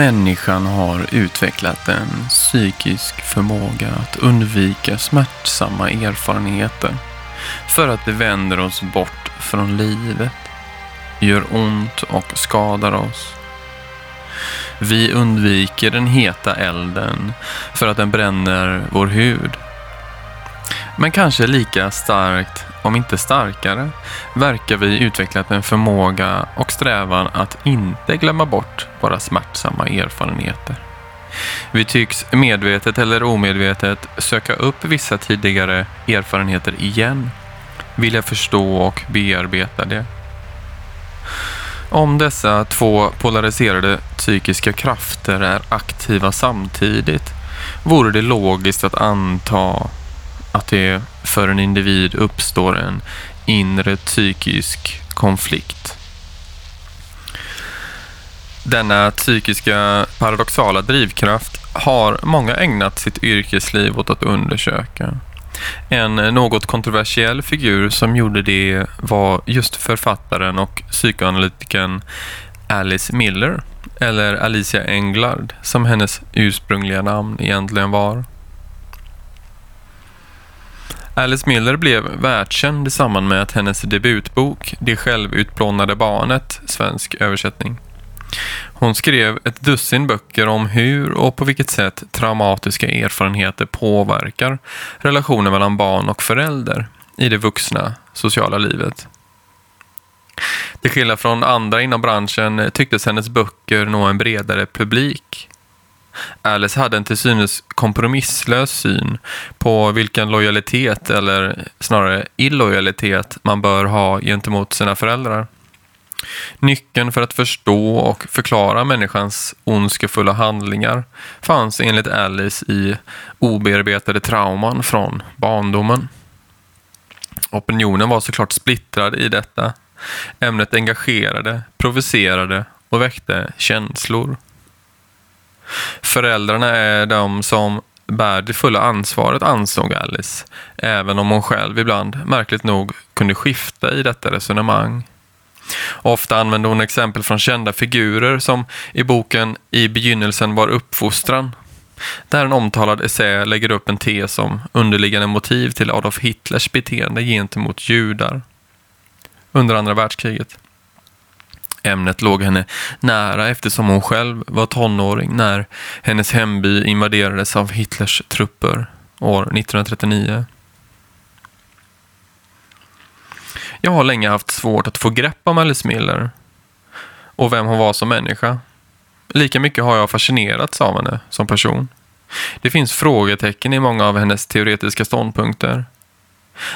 Människan har utvecklat en psykisk förmåga att undvika smärtsamma erfarenheter för att det vänder oss bort från livet, gör ont och skadar oss. Vi undviker den heta elden för att den bränner vår hud. Men kanske lika starkt, om inte starkare, verkar vi utvecklat en förmåga och strävan att inte glömma bort våra smärtsamma erfarenheter. Vi tycks medvetet eller omedvetet söka upp vissa tidigare erfarenheter igen, vilja förstå och bearbeta det. Om dessa två polariserade psykiska krafter är aktiva samtidigt vore det logiskt att anta att det för en individ uppstår en inre psykisk konflikt. Denna psykiska paradoxala drivkraft har många ägnat sitt yrkesliv åt att undersöka. En något kontroversiell figur som gjorde det var just författaren och psykoanalytikern Alice Miller, eller Alicia Englard som hennes ursprungliga namn egentligen var. Alice Miller blev världskänd i samband med att hennes debutbok Det självutplånade barnet, svensk översättning. Hon skrev ett dussin böcker om hur och på vilket sätt traumatiska erfarenheter påverkar relationen mellan barn och förälder i det vuxna sociala livet. Till skillnad från andra inom branschen tycktes hennes böcker nå en bredare publik. Alice hade en till synes kompromisslös syn på vilken lojalitet, eller snarare illojalitet, man bör ha gentemot sina föräldrar. Nyckeln för att förstå och förklara människans ondskefulla handlingar fanns enligt Alice i obearbetade trauman från barndomen. Opinionen var såklart splittrad i detta. Ämnet engagerade, provocerade och väckte känslor. Föräldrarna är de som bär det fulla ansvaret, ansåg Alice, även om hon själv ibland, märkligt nog, kunde skifta i detta resonemang. Ofta använde hon exempel från kända figurer som i boken I begynnelsen var uppfostran, där en omtalad essä lägger upp en tes om underliggande motiv till Adolf Hitlers beteende gentemot judar under andra världskriget. Ämnet låg henne nära eftersom hon själv var tonåring när hennes hemby invaderades av Hitlers trupper år 1939. Jag har länge haft svårt att få grepp om Alice Miller och vem hon var som människa. Lika mycket har jag fascinerats av henne som person. Det finns frågetecken i många av hennes teoretiska ståndpunkter.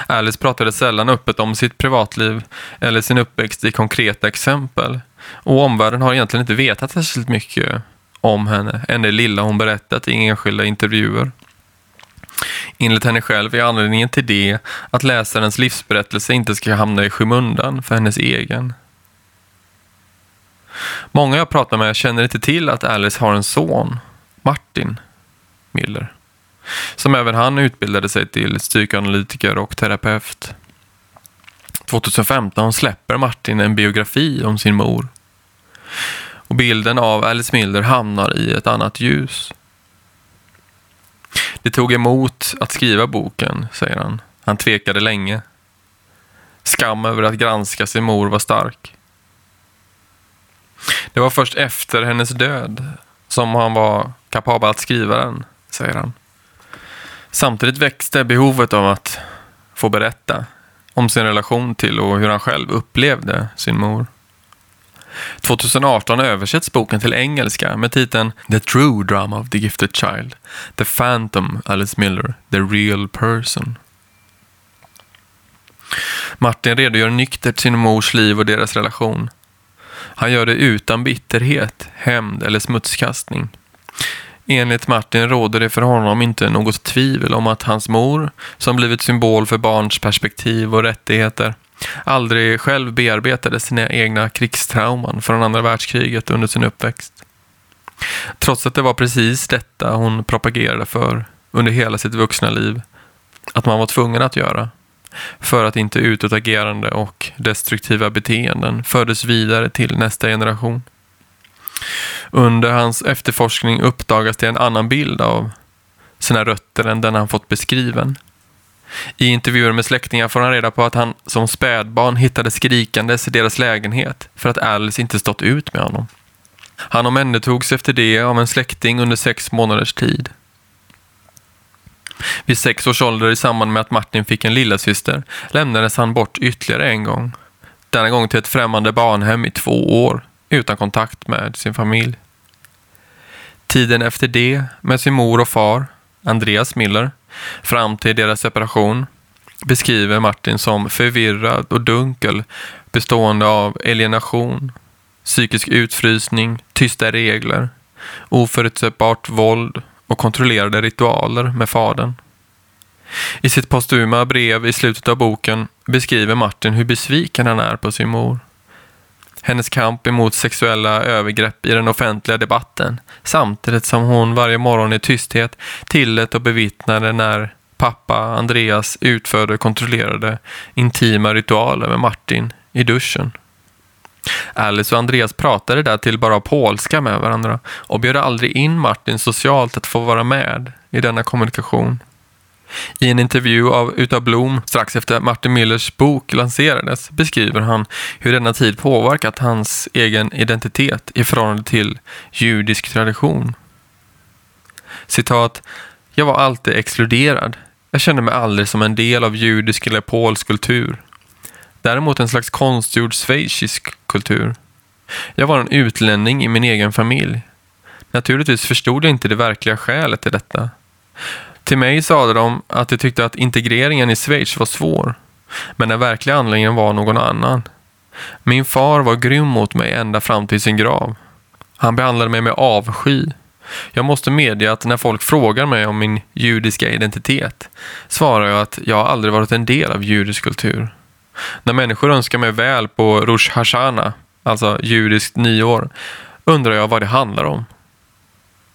Alice pratade sällan öppet om sitt privatliv eller sin uppväxt i konkreta exempel. Och omvärlden har egentligen inte vetat särskilt mycket om henne än det lilla hon berättat i enskilda intervjuer. Enligt henne själv är anledningen till det att läsarens livsberättelse inte ska hamna i skymundan för hennes egen. Många jag pratar med känner inte till att Alice har en son, Martin Miller, som även han utbildade sig till psykoanalytiker och terapeut. 2015 släpper Martin en biografi om sin mor. Och bilden av Alice Miller hamnar i ett annat ljus. Det tog emot att skriva boken, säger han. Han tvekade länge. Skam över att granska sin mor var stark. Det var först efter hennes död som han var kapabel att skriva den, säger han. Samtidigt växte behovet av att få berätta om sin relation till och hur han själv upplevde sin mor. 2018 översätts boken till engelska med titeln The True Drama of the Gifted Child, The Phantom Alice Miller, The Real Person. Martin redogör nyktert sin mors liv och deras relation. Han gör det utan bitterhet, hämnd eller smutskastning. Enligt Martin råder det för honom inte något tvivel om att hans mor, som blivit symbol för barns perspektiv och rättigheter, aldrig själv bearbetade sina egna krigstrauman från andra världskriget under sin uppväxt. Trots att det var precis detta hon propagerade för under hela sitt vuxna liv, att man var tvungen att göra, för att inte utåtagerande och destruktiva beteenden fördes vidare till nästa generation. Under hans efterforskning uppdagas det en annan bild av sina rötter än den han fått beskriven. I intervjuer med släktingar får han reda på att han som spädbarn hittade skrikandes i deras lägenhet för att Alice inte stått ut med honom. Han omhändertogs efter det av en släkting under sex månaders tid. Vid sex års ålder i samband med att Martin fick en lillasyster lämnades han bort ytterligare en gång. Denna gång till ett främmande barnhem i två år utan kontakt med sin familj. Tiden efter det med sin mor och far, Andreas Miller, fram till deras separation beskriver Martin som förvirrad och dunkel bestående av alienation, psykisk utfrysning, tysta regler, oförutsägbart våld och kontrollerade ritualer med fadern. I sitt postuma brev i slutet av boken beskriver Martin hur besviken han är på sin mor. Hennes kamp emot sexuella övergrepp i den offentliga debatten samtidigt som hon varje morgon i tysthet tillät och bevittnade när pappa Andreas utförde kontrollerade intima ritualer med Martin i duschen. Alice och Andreas pratade där till bara polska med varandra och bjöd aldrig in Martin socialt att få vara med i denna kommunikation. I en intervju av Utav Blom strax efter Martin Müllers bok lanserades beskriver han hur denna tid påverkat hans egen identitet i förhållande till judisk tradition. Citat. Jag var alltid exkluderad. Jag kände mig aldrig som en del av judisk eller polsk kultur. Däremot en slags konstgjord schweizisk kultur. Jag var en utlänning i min egen familj. Naturligtvis förstod jag inte det verkliga skälet till detta. Till mig sade de att de tyckte att integreringen i Schweiz var svår. Men den verkliga anledningen var någon annan. Min far var grym mot mig ända fram till sin grav. Han behandlade mig med avsky. Jag måste medge att när folk frågar mig om min judiska identitet svarar jag att jag aldrig varit en del av judisk kultur. När människor önskar mig väl på Rosh Hashana, alltså judiskt nyår, undrar jag vad det handlar om.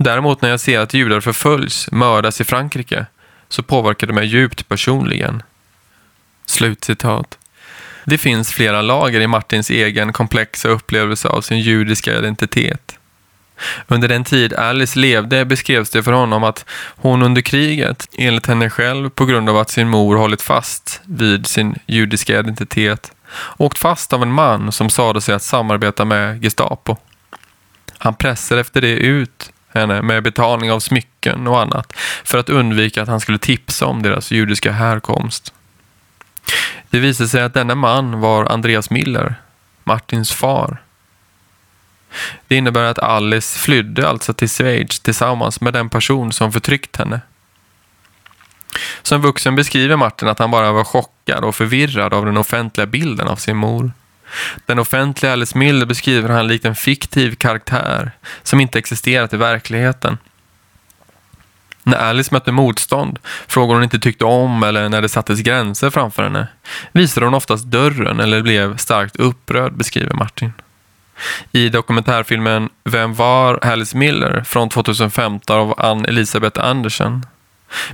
Däremot när jag ser att judar förföljs, mördas i Frankrike, så påverkar det mig djupt personligen. Slutcitat. Det finns flera lager i Martins egen komplexa upplevelse av sin judiska identitet. Under den tid Alice levde beskrevs det för honom att hon under kriget, enligt henne själv på grund av att sin mor hållit fast vid sin judiska identitet, åkt fast av en man som sade sig att samarbeta med Gestapo. Han pressade efter det ut henne med betalning av smycken och annat för att undvika att han skulle tipsa om deras judiska härkomst. Det visade sig att denna man var Andreas Miller, Martins far. Det innebär att Alice flydde alltså till Schweiz tillsammans med den person som förtryckt henne. Som vuxen beskriver Martin att han bara var chockad och förvirrad av den offentliga bilden av sin mor. Den offentliga Alice Miller beskriver han likt en fiktiv karaktär som inte existerat i verkligheten. När Alice mötte motstånd, frågor hon inte tyckte om eller när det sattes gränser framför henne, visade hon oftast dörren eller blev starkt upprörd, beskriver Martin. I dokumentärfilmen Vem var Alice Miller från 2015 av Ann Elisabeth Andersen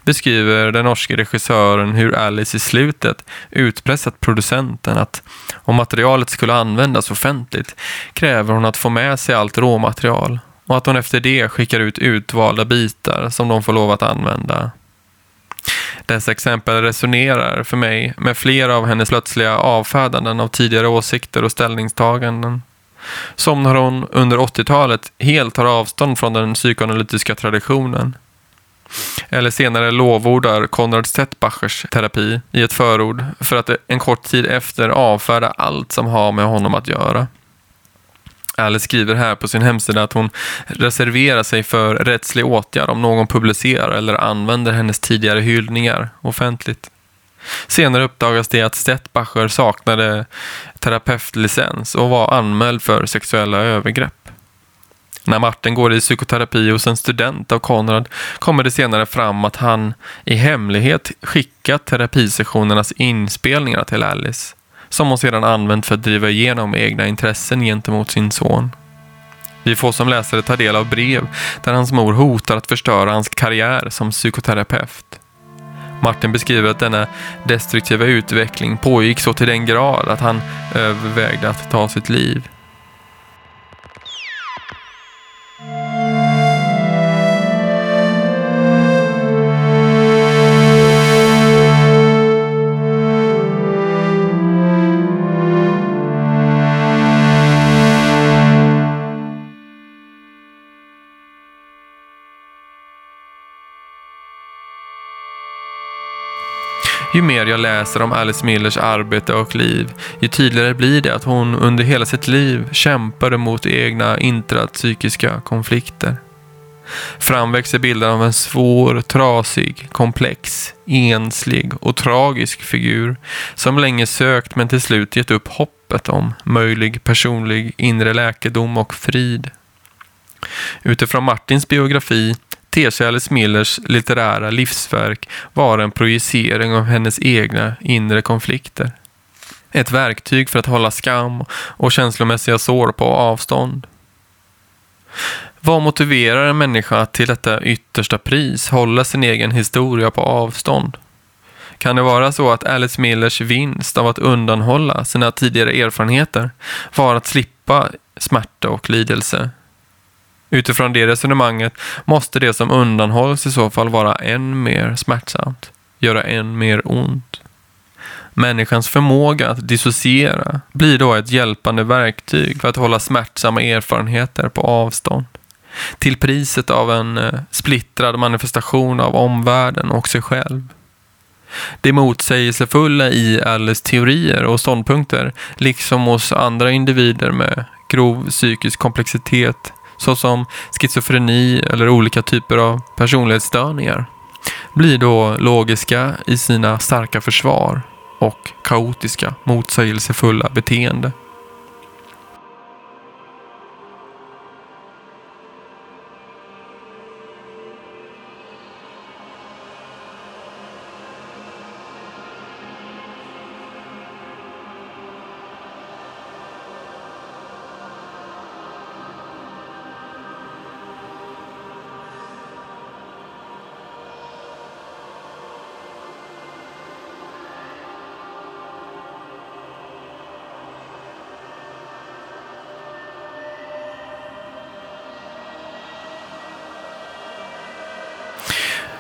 beskriver den norske regissören hur Alice i slutet utpressat producenten att om materialet skulle användas offentligt kräver hon att få med sig allt råmaterial och att hon efter det skickar ut utvalda bitar som de får lov att använda. Dessa exempel resonerar för mig med flera av hennes plötsliga avfärdanden av tidigare åsikter och ställningstaganden. Som när hon under 80-talet helt tar avstånd från den psykoanalytiska traditionen eller senare lovordar Konrad Stettbachers terapi i ett förord för att en kort tid efter avfärda allt som har med honom att göra. Alice skriver här på sin hemsida att hon reserverar sig för rättslig åtgärd om någon publicerar eller använder hennes tidigare hyllningar offentligt. Senare uppdagas det att Stettbacher saknade terapeutlicens och var anmäld för sexuella övergrepp. När Martin går i psykoterapi hos en student av Konrad kommer det senare fram att han i hemlighet skickat terapisessionernas inspelningar till Alice som hon sedan använt för att driva igenom egna intressen gentemot sin son. Vi får som läsare ta del av brev där hans mor hotar att förstöra hans karriär som psykoterapeut. Martin beskriver att denna destruktiva utveckling pågick så till den grad att han övervägde att ta sitt liv. Bye. Ju mer jag läser om Alice Millers arbete och liv, ju tydligare blir det att hon under hela sitt liv kämpade mot egna intrapsykiska konflikter. Framväxer bilden av en svår, trasig, komplex, enslig och tragisk figur som länge sökt men till slut gett upp hoppet om möjlig personlig inre läkedom och frid. Utifrån Martins biografi ter sig Alice Millers litterära livsverk vara en projicering av hennes egna inre konflikter. Ett verktyg för att hålla skam och känslomässiga sår på avstånd. Vad motiverar en människa att till detta yttersta pris hålla sin egen historia på avstånd? Kan det vara så att Alice Millers vinst av att undanhålla sina tidigare erfarenheter var att slippa smärta och lidelse? Utifrån det resonemanget måste det som undanhålls i så fall vara än mer smärtsamt, göra än mer ont. Människans förmåga att dissociera blir då ett hjälpande verktyg för att hålla smärtsamma erfarenheter på avstånd. Till priset av en eh, splittrad manifestation av omvärlden och sig själv. Det motsägelsefulla i Alice teorier och ståndpunkter, liksom hos andra individer med grov psykisk komplexitet, såsom schizofreni eller olika typer av personlighetsstörningar, blir då logiska i sina starka försvar och kaotiska, motsägelsefulla beteende.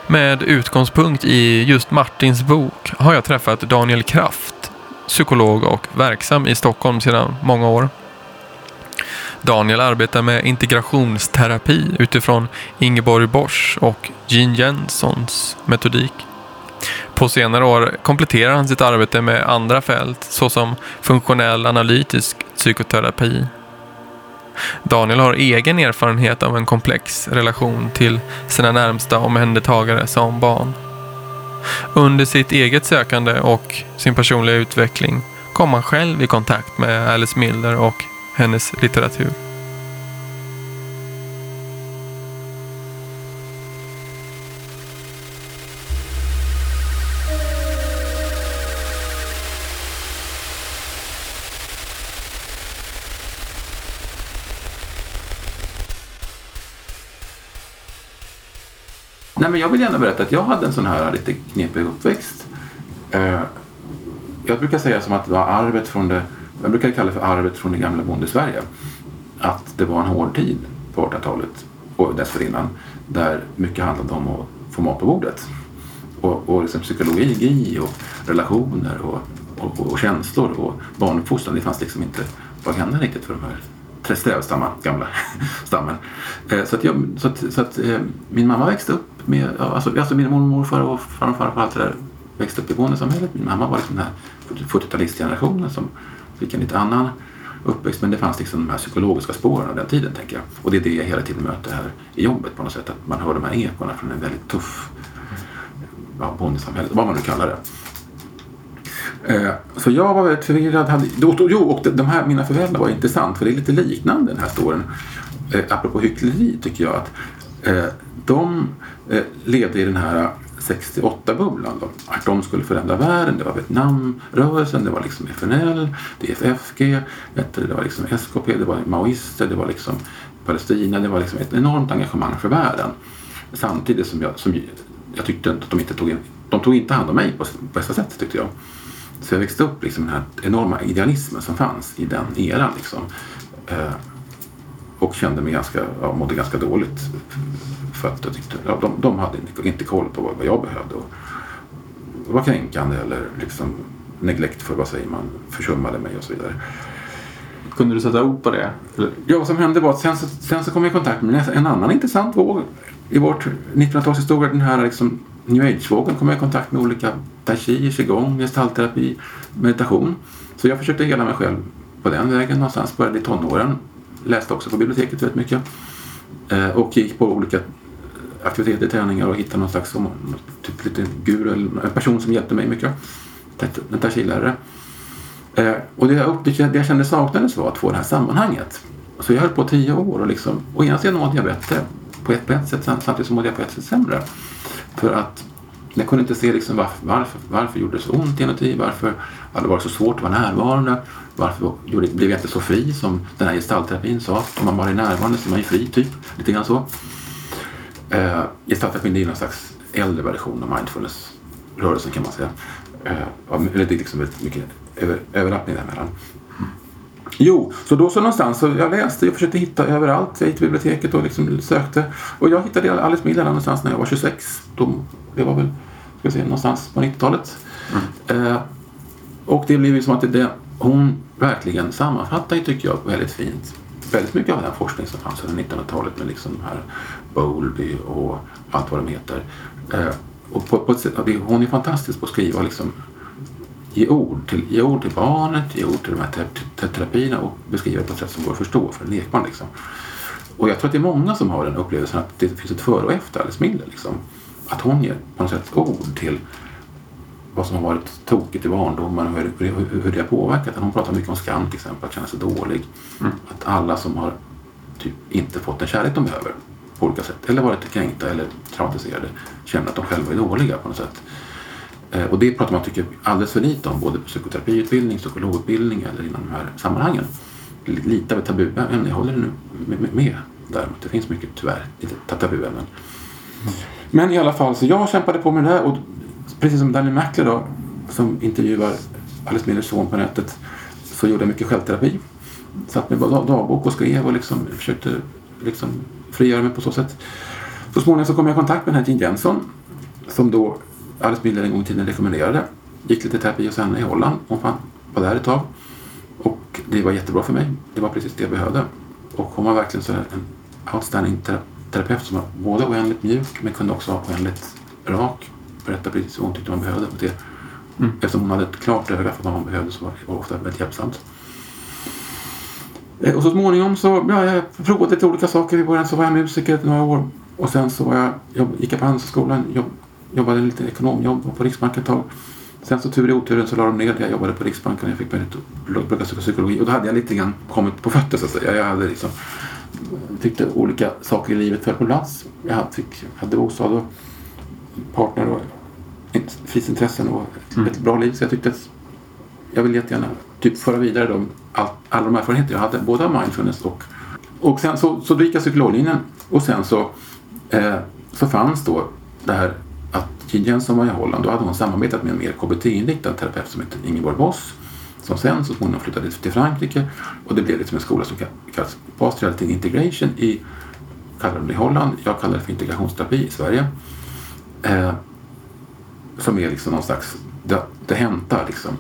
Med utgångspunkt i just Martins bok har jag träffat Daniel Kraft, psykolog och verksam i Stockholm sedan många år. Daniel arbetar med integrationsterapi utifrån Ingeborg Bosch och Jean Jensons metodik. På senare år kompletterar han sitt arbete med andra fält såsom funktionell analytisk psykoterapi Daniel har egen erfarenhet av en komplex relation till sina närmsta omhändertagare som barn. Under sitt eget sökande och sin personliga utveckling kom han själv i kontakt med Alice Miller och hennes litteratur. Jag vill gärna berätta att jag hade en sån här lite knepig uppväxt. Eh, jag brukar säga som att det var arvet från det, jag brukar kalla det för arvet från det gamla bondesverige. Att det var en hård tid på 1800-talet och dessförinnan där mycket handlade om att få mat på bordet. Och, och liksom psykologi och relationer och, och, och känslor och barnuppfostran, det fanns liksom inte på agendan riktigt för de här Trästävstamma, gamla stammen. Eh, så att, jag, så att, så att eh, min mamma växte upp med, alltså, alltså min mormor och morfar och farmor och farfar allt det där växte upp i bondesamhället. Min mamma var liksom den här 40-talistgenerationen som fick en lite annan uppväxt. Men det fanns liksom de här psykologiska spåren av den tiden tänker jag. Och det är det jag hela tiden möter här i jobbet på något sätt. Att man hör de här ekorna från en väldigt tuff ja, bondesamhälle, vad man nu kallar det. Eh, så jag var väldigt förvirrad. Jo, och de här, mina föräldrar var intressant för det är lite liknande den här storyn. Eh, apropå hyckleri tycker jag att eh, de levde i den här 68-bubblan. Att de skulle förändra världen. Det var Vietnamrörelsen, det var liksom FNL, DFFG, det var liksom SKP, det var maoister, det var liksom Palestina. Det var liksom ett enormt engagemang för världen. Samtidigt som jag, som jag tyckte att de inte tog in, de tog inte hand om mig på bästa sätt tyckte jag. Så jag växte upp liksom den här enorma idealismen som fanns i den eran. Liksom. Eh, och kände mig ganska, ja, mådde ganska dåligt. För att jag tyckte, ja, de, de hade inte koll på vad, jag behövde. Och var kränkande eller liksom neglekt för vad säger man, försummade mig och så vidare. Kunde du sätta ord på det? Ja, vad som hände var att sen så, sen så kom jag i kontakt med en annan intressant våg i vårt 1900-talshistoria. Den här liksom new age-vågen kom jag i kontakt med olika tai chi, qigong, gestaltterapi, meditation. Så jag försökte hela mig själv på den vägen någonstans. Började i tonåren. Läste också på biblioteket väldigt mycket. Eh, och gick på olika aktiviteter, träningar och hittade någon slags som, typ lite guru eller en person som hjälpte mig mycket. En tai chi-lärare. Eh, och det jag, det jag kände saknades var att få det här sammanhanget. Så jag höll på tio år och liksom, å ena sidan mådde jag bättre på ett, på ett sätt samtidigt som mådde jag på ett sätt sämre. För att jag kunde inte se liksom varför, varför, varför gjorde det så ont inuti, varför hade det varit så svårt att vara närvarande, varför blev jag inte så fri som den här gestaltterapin sa. Om man bara är närvarande så är man ju fri, typ. Lite grann så. Eh, uh, gestaltterapin är någon slags äldre version av mindfulness-rörelsen kan man säga. Uh, eller det är liksom väldigt mycket över, överlappning däremellan. Jo, så då så någonstans, så jag läste, jag försökte hitta överallt. Jag gick till biblioteket och liksom sökte. Och jag hittade Alice Miller någonstans när jag var 26. Då, det var väl, ska säga, någonstans på 90-talet. Mm. Eh, och det blev ju som att det, hon verkligen sammanfattar tycker jag, väldigt fint väldigt mycket av den forskning som fanns under 1900-talet med liksom här Bowlby och allt vad de heter. Eh, och på, på hon är fantastisk på att skriva liksom ge ord till, ge ord till barnet, ge ord till de här terapierna och beskriva det på ett sätt som går att förstå för en lekman. Liksom. Och jag tror att det är många som har den upplevelsen att det finns ett före och efter Alice Miller. Liksom. Att hon ger på något sätt ord till vad som har varit tokigt i barndomen och hur, hur, hur det har påverkat. Hon pratar mycket om skam till exempel, att känna sig dålig. Mm. Att alla som har typ inte fått den kärlek de behöver på olika sätt eller varit kränkta eller traumatiserade känner att de själva är dåliga på något sätt. Eh, och det pratar man tycker alldeles för lite om både på psykoterapiutbildning, psykologutbildning eller inom de här sammanhangen. Lite av ett tabuämne, jag håller nu med där. Det finns mycket tyvärr lite tabuämnen. Men i alla fall, så jag kämpade på med det här och precis som Daniel Mackler då, som intervjuar Alice Millers son på nätet, så gjorde jag mycket självterapi. Satt med dagbok och skrev och liksom försökte liksom frigöra mig på så sätt. Så småningom så kom jag i kontakt med den här Jim Jensen som då Alice Miller en gång i tiden rekommenderade. Gick lite terapi hos henne i Holland. Hon var där ett tag. Och det var jättebra för mig. Det var precis det jag behövde. Och hon var verkligen så en outstanding terapeut som var både oändligt mjuk men kunde också vara oändligt rak. Berätta precis vad hon tyckte man behövde. det. Mm. Eftersom hon hade ett klart öga för vad man behövde så var det ofta väldigt hjälpsamt. Eh, och så småningom så ja, jag provade lite olika saker. I början så var jag musiker några år. Och sen så var jag, jag gick jag på Handelshögskolan, jobb, jobbade lite ekonomjobb på Riksbanken ett tag. Sen så tur i oturen så la de ner det. Jag jobbade på Riksbanken och jag fick att plugga psykologi. Och då hade jag lite grann kommit på fötter så att säga. Jag hade liksom, tyckte olika saker i livet föll på plats. Jag fick, hade bostad och partner och fritidsintressen och mm. ett bra liv. Så jag tyckte att jag vill jättegärna typ föra vidare de, all, alla de erfarenheter jag hade. Både av mindfulness och... Och sen så, så gick jag psykologlinjen. Och sen så, eh, så fanns då det här Tidigare som var i Holland, då hade hon samarbetat med en mer KBT-inriktad terapeut som hette Ingeborg Boss. Som sen så småningom flyttade till Frankrike och det blev liksom en skola som kallas Pastoral Reality Integration i, kallar de det i Holland. Jag kallar det för integrationsterapi i Sverige. Eh, som är liksom någon slags, det, det hämtar liksom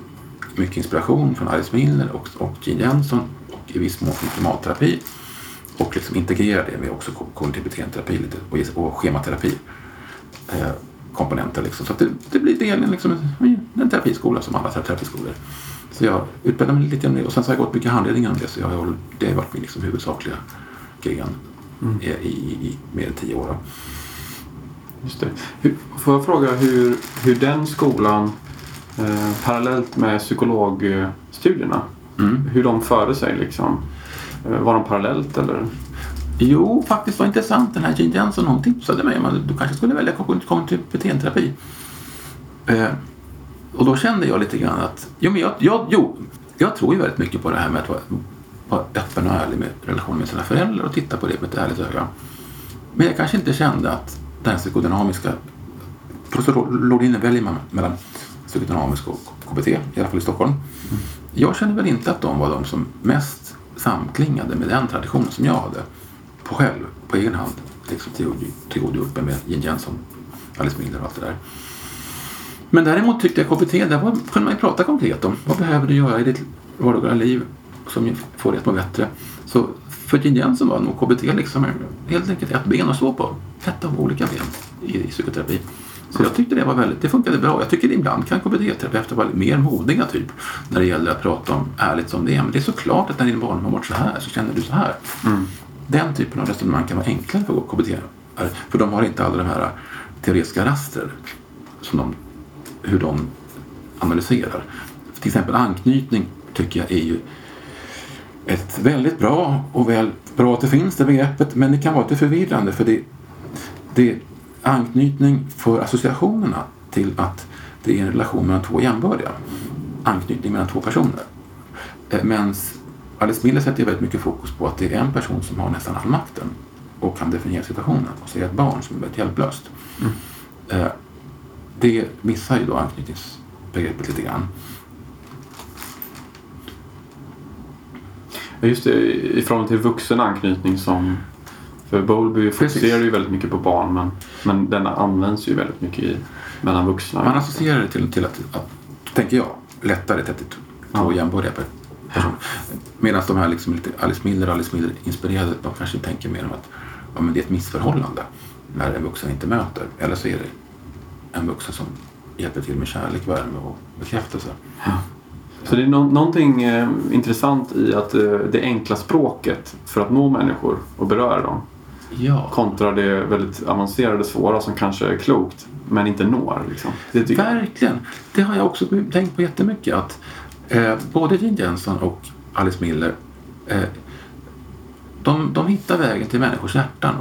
mycket inspiration från Alice Miller och, och Gene Jensen och i viss mån från klimatterapi och liksom integrerar det med också kognitiv beteendeterapi och, och schematerapi. Eh, komponenter. Liksom. Så det, det, blir delen liksom, en terapiskola som alla terapiskolor. Så jag utbildade mig lite om det och sen så har jag gått mycket handledning om det så jag har, det har varit min liksom huvudsakliga gren mm. i, i, i, mer än tio år. Just det. Hur, får jag fråga hur, hur den skolan eh, parallellt med psykologstudierna mm. hur de förde sig liksom? Eh, var de parallellt eller? Jo, faktiskt var intressant. Den här Jane Jensen hon tipsade mig om att du kanske skulle välja kognitiv beteendeterapi. Eh, och då kände jag lite grann att jo, men jag, jag, jo, jag tror ju väldigt mycket på det här med att vara, vara öppen och ärlig med relationen med sina föräldrar och titta på det med ett ärligt öga. Men jag kanske inte kände att den psykodynamiska... Det inne väldigt mellan psykodynamisk och KBT, i alla fall i Stockholm. Mm. Jag kände väl inte att de var de som mest samklingade med den traditionen som jag hade på själv, på egen hand, liksom tillgodogjort mig med Jin Jensen, Alice Miller och allt det där. Men däremot tyckte jag KBT, där var, kunde man ju prata konkret om vad behöver du göra i ditt vardagliga liv som får dig att må bättre. Så för Jin Jensen var nog KBT liksom helt enkelt ett ben att stå på. Ett av olika ben i, i psykoterapi. Så jag tyckte det var väldigt, det funkade bra. Jag tycker ibland kan KBT-terapeuter vara mer modiga typ när det gäller att prata om ärligt som det är. Men det är såklart att när din barn har varit så här så känner du så här. Mm. Den typen av resonemang kan vara enklare för KBT. För de har inte alla de här teoretiska raster som de, hur de analyserar. Till exempel anknytning tycker jag är ju ett väldigt bra och väl bra att det finns det begreppet men det kan vara lite förvirrande för det, det är anknytning för associationerna till att det är en relation mellan två jämbördiga. Anknytning mellan två personer. Eh, Medan Alice Miller sätter ju väldigt mycket fokus på att det är en person som har nästan all makten och kan definiera situationen och så är det ett barn som är väldigt hjälplöst. Eh, Det missar ju då anknytningsbegreppet lite grann. Just det, i förhållande till vuxen anknytning som... För Bowlby fokuserar ju väldigt mycket på barn men, men den används ju väldigt mycket i, mellan vuxna. Man associerar det till, till att, att, tänker jag, lättare till att två Ja. personer. Medan de här liksom lite Alice Miller, Alice Miller inspirerade, de kanske tänker mer om att ja, men det är ett missförhållande när en vuxen inte möter. Eller så är det en vuxen som hjälper till med kärlek, värme och bekräftelse. Så det är nå- någonting eh, intressant i att eh, det enkla språket för att nå människor och beröra dem Ja. kontra det väldigt avancerade svåra som kanske är klokt men inte når. Liksom. Verkligen. Det har jag också tänkt på jättemycket. Att eh, både Gene Jensen och Alice Miller eh, de, de hittar vägen till människors hjärtan.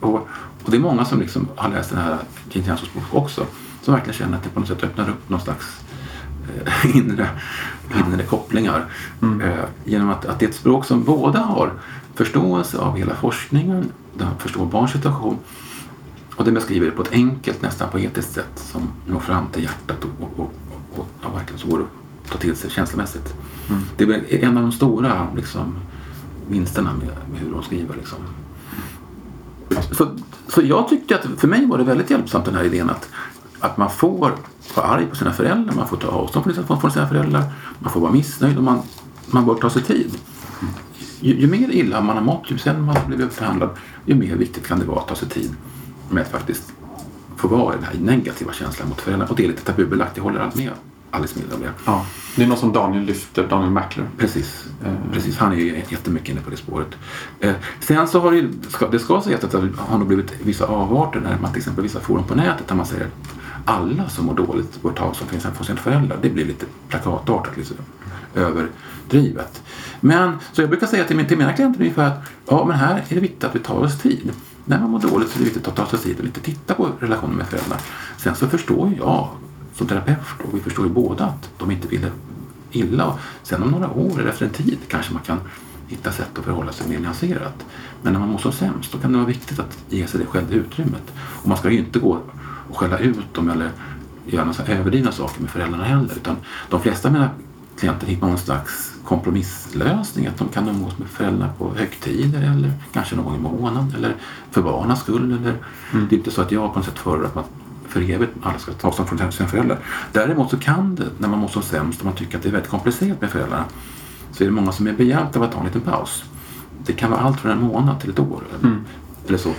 Och, och det är många som liksom har läst den här Gene Jensens bok också som verkligen känner att det på något sätt öppnar upp någon slags eh, inre, inre kopplingar. Eh, genom att, att det är ett språk som båda har förståelse av hela forskningen, de förstår barns situation och den beskriver det på ett enkelt, nästan poetiskt sätt som når fram till hjärtat och, och, och, och, och verkligen så går att ta till sig känslomässigt. Det är en av de stora liksom, vinsterna med, med hur de skriver. Liksom. Så, så jag tyckte att för mig var det väldigt hjälpsamt den här idén att, att man får vara arg på sina föräldrar, man får ta avstånd från sina, föräldrar, man får vara missnöjd och man, man bör ta sig tid. Ju, ju mer illa man har mått, ju sen man har blivit förhandlad, ju mer viktigt kan det vara att ta sig tid med att faktiskt få vara i den här negativa känslan mot föräldrarna. Och det är lite tabubelagt, jag håller allt med Alice om det. Ja. Det är något som Daniel lyfter, Daniel Mackler. Precis. Eh. Precis, han är ju jättemycket inne på det spåret. Eh, sen så har det, ska, det ska sägas att det har nog blivit vissa avarter när man till exempel vissa forum på nätet där man säger att alla som mår dåligt bör ta avstånd från sina- från sina föräldrar. Det blir lite plakatartat, liksom, överdrivet. Men så jag brukar säga till, min, till mina klienter ungefär att ja, men här är det viktigt att vi tar oss tid. När man mår dåligt så är det viktigt att ta sig tid och lite titta på relationen med föräldrarna. Sen så förstår jag som terapeut och vi förstår ju båda att de inte ville illa. Sen om några år eller efter en tid kanske man kan hitta sätt att förhålla sig mer nyanserat. Men när man mår som sämst då kan det vara viktigt att ge sig det själv utrymmet. Och man ska ju inte gå och skälla ut dem eller göra några överdrivna saker med föräldrarna heller. Utan de flesta av mina klienter hittar någon slags kompromisslösning. Att de kan umgås med föräldrarna på högtider eller kanske någon gång i månaden eller för barnens skull. Eller, Det är inte så att jag på något sätt föredrar att man för evigt alla ska ta avstånd från sina föräldrar. Däremot så kan det, när man mår som sämst och man tycker att det är väldigt komplicerat med föräldrarna, så är det många som är behjälpta av att ta en liten paus. Det kan vara allt från en månad till ett år. Eller så.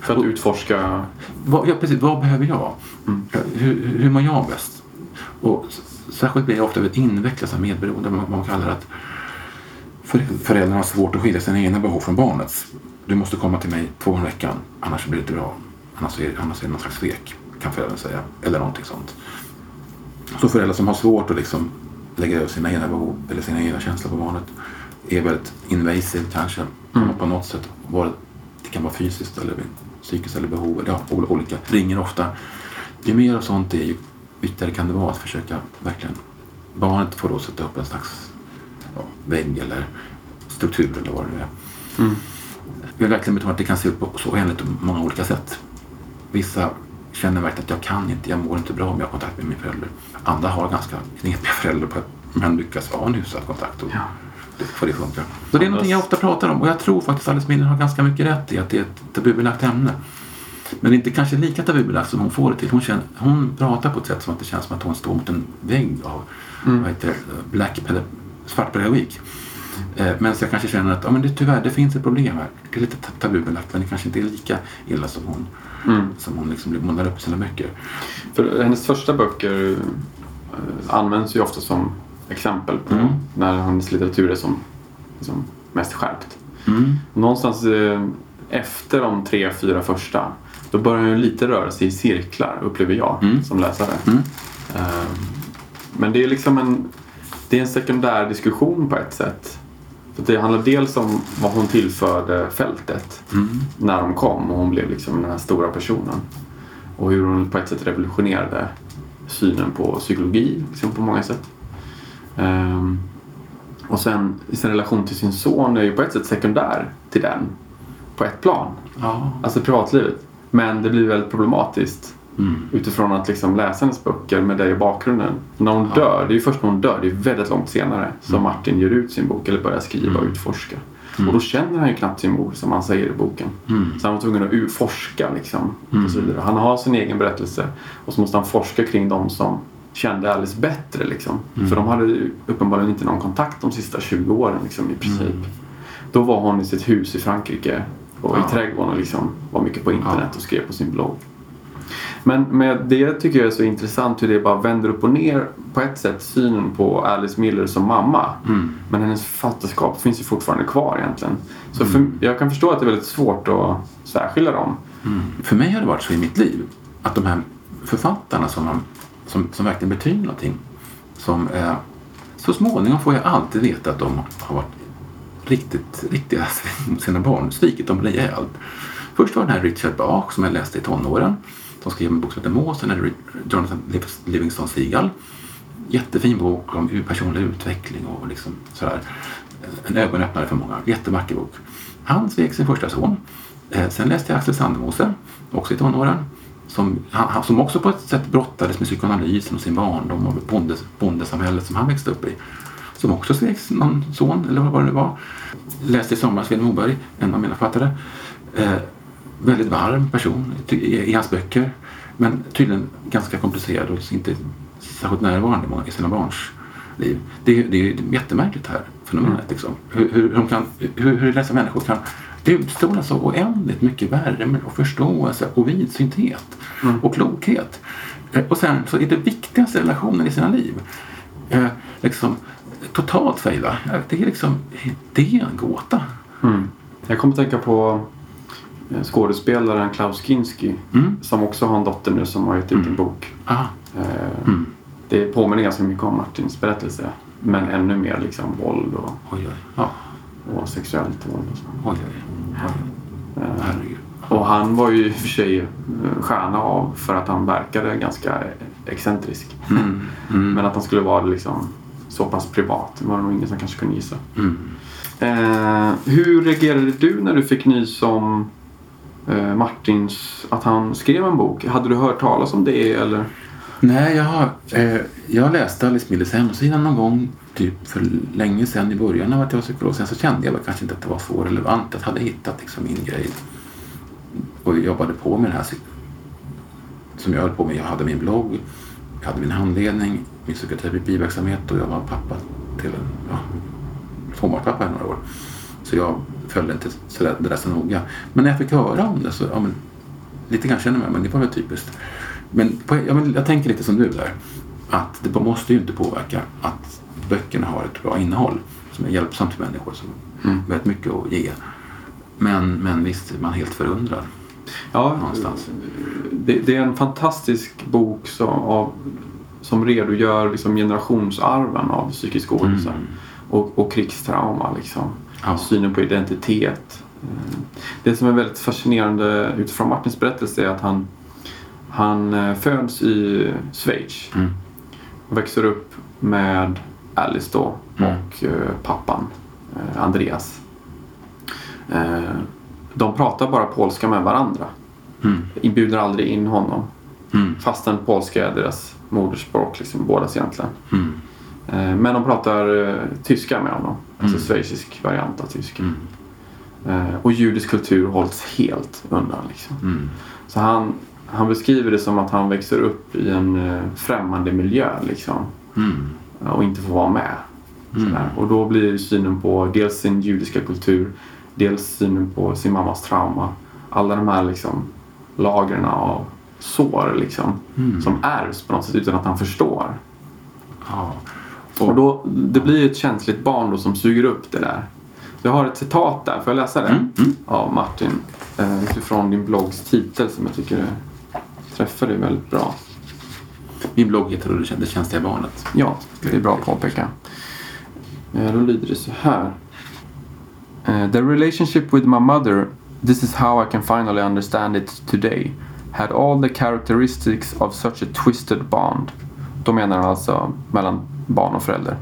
För att utforska... Vad, ja, precis, vad behöver jag? Hur, hur mår jag bäst? Och särskilt blir jag ofta invecklad som medberoende. Man, man kallar det att för, föräldrarna har svårt att skilja sina egna behov från barnets. Du måste komma till mig två gånger i veckan, annars blir det inte bra. Annars är, annars är det någon slags svek, kan föräldern säga. Eller någonting sånt. Så föräldrar som har svårt att liksom lägga över sina egna behov eller sina egna känslor på barnet är väldigt invasive kanske. På något sätt. Det kan vara fysiskt eller psykiskt eller behov. Ja, ol- olika. Ringer ofta. Ju mer av sånt är ju viktigare kan det vara att försöka verkligen barnet får då sätta upp en slags ja, vägg eller struktur eller vad det nu är. Vi har verkligen betonat att det kan se ut på så oändligt många olika sätt. Vissa känner verkligen att jag kan inte, jag mår inte bra om jag har kontakt med min förälder. Andra har ganska knepiga föräldrar på- men lyckas ha en hyfsad kontakt och Ja. det får det funka. Så det är någonting jag ofta pratar om och jag tror faktiskt Alice Miller har ganska mycket rätt i att det är ett tabubelagt ämne. Men det är inte kanske lika tabubelagt som hon får det till. Hon, känner, hon pratar på ett sätt som att det känns som att hon står mot en vägg av vad heter black pedagogik. Eh, men så jag kanske känner att ja, men det, tyvärr, det finns ett problem här. Det är lite ta- tabubelagt men det kanske inte är lika illa som hon, Mm. som hon liksom målar upp i sina böcker. För hennes första böcker eh, används ju ofta som exempel på Mm. när hennes litteratur är som, som mest skärpt. Mm. Någonstans eh, efter de tre, fyra första då börjar hon lite röra sig i cirklar upplever jag Mm. som läsare. Mm. Men det är liksom en, det är en sekundär diskussion på ett sätt. För det handlar dels om vad hon tillförde fältet Mm. när de kom och hon blev liksom den här stora personen. Och hur hon på ett sätt revolutionerade synen på psykologi liksom på många sätt. Ehm, och sen i sin relation till sin son är ju på ett sätt sekundär till den på ett plan. Ja. Alltså privatlivet. Men det blir väldigt problematiskt Mm. utifrån att liksom läsa hennes böcker med det i bakgrunden. När hon Ja. dör, det är ju först när hon dör, det är väldigt långt senare som Mm. Martin ger ut sin bok eller börjar skriva och Mm. utforska. Mm. Och då känner han ju knappt sin mor som han säger i boken. Mm. Så han var tvungen att utforska liksom. Mm. Och så vidare. Han har sin egen berättelse och så måste han forska kring de som kände Alice bättre. Liksom. Mm. För de hade uppenbarligen inte någon kontakt de sista 20 åren liksom, i princip. Mm. Då var hon i sitt hus i Frankrike och Ja. i trädgården och liksom var mycket på internet och skrev på sin blogg. Men med det tycker jag är så intressant hur det bara vänder upp och ner på ett sätt synen på Alice Miller som mamma. Mm. Men hennes författarskap finns ju fortfarande kvar egentligen. Så för, Mm. jag kan förstå att det är väldigt svårt att särskilja dem. Mm. För mig har det varit så i mitt liv att de här författarna som, man, som, som verkligen betyder någonting som eh, så småningom får jag alltid veta att de har varit riktigt, riktiga sina barn, svikit dem rejält. Först var det den här Richard Bach som jag läste i tonåren. De skrev en bok som heter Måsen, Jonathan Livingston Seagal. Jättefin bok om personlig utveckling och liksom sådär. En ögonöppnare för många. Jättevacker bok. Han svek sin första son. Eh, sen läste jag Axel Sandemose, också i tonåren. Som, han, som också på ett sätt brottades med psykoanalysen och sin barndom och bondes, bondesamhället som han växte upp i. Som också svek någon son, eller vad det nu var. Läste i somras Sven Moberg, en av mina författare. Eh, väldigt varm person i, hans böcker. Men tydligen ganska komplicerad och inte särskilt närvarande i sina barns liv. Det, är- det är ju jättemärkligt här fenomenet. Liksom. Hur, hur, de kan, hur, hur dessa människor kan utstråla så oändligt mycket värme och förståelse och vidsynthet Mm. och klokhet. Eh, Och sen så är det viktigaste relationen i sina liv eh, liksom totalt fejla. Det är liksom, det är en gåta. Mm. Jag kommer att tänka på skådespelaren Klaus Kinski Mm. som också har en dotter nu som har gett ut en Mm. bok. Eh, Mm. Det påminner ganska mycket om Martins berättelse. Men ännu mer liksom våld och, Oj, oj. Ja. och sexuellt våld. Och så. Oj, oj. Eh. Och han var ju i och för sig eh, stjärna av för att han verkade ganska excentrisk. Mm. Mm. Men att han skulle vara liksom så pass privat var det nog ingen som kanske kunde gissa. Mm. Eh, hur reagerade du när du fick nys om eh, Eh, Martins, att han skrev en bok? Hade du hört talas om det eller? Nej, jag, har, eh, jag läste Alice Millers hemsida någon gång typ för länge sedan i början av att jag var psykolog. Sen så kände jag väl kanske inte att det var så relevant. Jag hade hittat liksom min grej och jobbade på med det här som jag höll på med. Jag hade min blogg, jag hade min handledning, min psykoterapiverksamhet och jag var pappa till en ja, tvåbarnspappa i några år. Så jag följde inte så där, det där så noga. Men när jag fick höra om det så, ja men lite grann känner jag men det var väl typiskt. Men, på, ja, men jag tänker lite som du där. Att det måste ju inte påverka att böckerna har ett bra innehåll som är hjälpsamt för människor som Mm. väldigt mycket att ge. Men, men visst är man helt förundrad Ja, någonstans. det, det är en fantastisk bok som, av, som redogör liksom generationsarven av psykisk ohälsa Mm. och, och krigstrauma. Liksom. Ja. Synen på identitet. Eh, Det som är väldigt fascinerande utifrån Martins berättelse är att han, han eh, föds i Schweiz Mm. och växer upp med Alice då Mm. och eh, pappan Andreas. De pratar bara polska med varandra. Mm. Bjuder aldrig in honom. Mm. Fastän polska är deras modersspråk, liksom, bådas egentligen. Mm. Eh, men de pratar eh, tyska med honom. Alltså Mm. schweizisk variant av tyska. Mm. Eh, och judisk kultur hålls helt undan. Liksom. Mm. Så han, han beskriver det som att han växer upp i en främmande miljö liksom, Mm. och inte får vara med. Sådär. Och då blir synen på dels sin judiska kultur, dels synen på sin mammas trauma. Alla de här liksom lagren av sår liksom, som ärvs på något sätt utan att han förstår. Ja. Och då, det blir ett känsligt barn då som suger upp det där. Jag har ett citat där, får jag läsa det? Mm, mm. Av Martin. Eh, utifrån din bloggs titel som jag tycker träffar dig väldigt bra. Min blogg heter Det känsliga barnet. Ja, det är bra att påpeka. Eh, Då lyder det så här. Eh, The relationship with my mother, this is how I can finally understand it today, had all the characteristics of such a twisted bond. Då menar han alltså mellan barn och förälder.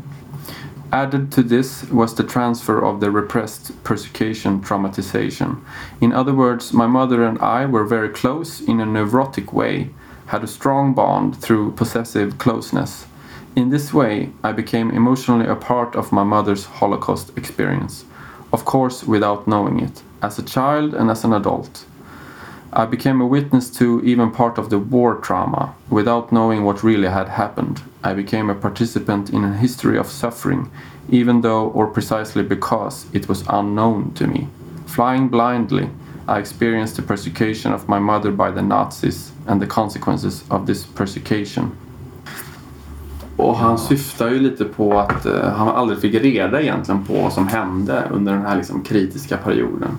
Added to this was the transfer of the repressed persecution traumatization. In other words, my mother and I were very close in a neurotic way, had a strong bond through possessive closeness. In this way, I became emotionally a part of my mother's Holocaust experience. Of course, without knowing it, as a child and as an adult. I became a witness to even part of the war trauma without knowing what really had happened. I became a participant in a history of suffering, even though or precisely because it was unknown to me. Flying blindly, I experienced the persecution of my mother by the Nazis and the consequences of this persecution. Och han syftar ju lite på att eh, han aldrig fick reda egentligen på vad som hände under den här liksom, kritiska perioden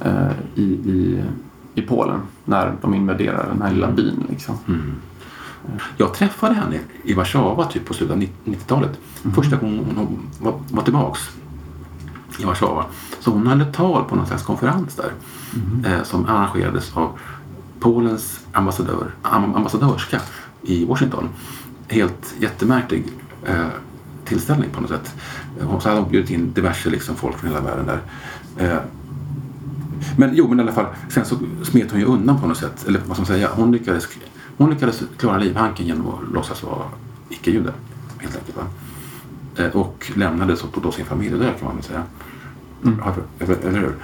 eh, i, i, i Polen när de invaderade den här lilla byn. Liksom. Jag träffade henne i Warszawa typ på slutet av 90-talet. Första gången hon var, var tillbaks i Warszawa. Så hon hade tal på någon slags konferens där. Eh, som arrangerades av Polens ambassadör, am, ambassadörska i Washington. Helt jättemärklig eh, tillställning på något sätt. Eh, Så hade hon bjudit in diverse liksom, folk från hela världen där. Eh, men jo, men i alla fall. Sen så smet hon ju undan på något sätt. Eller vad ska man säga. Hon lyckades, hon lyckades klara livhanken genom att låtsas vara icke-jude. Helt enkelt. Va? Eh, Och lämnade så då sin familj där kan man väl säga. Eller, eller hur?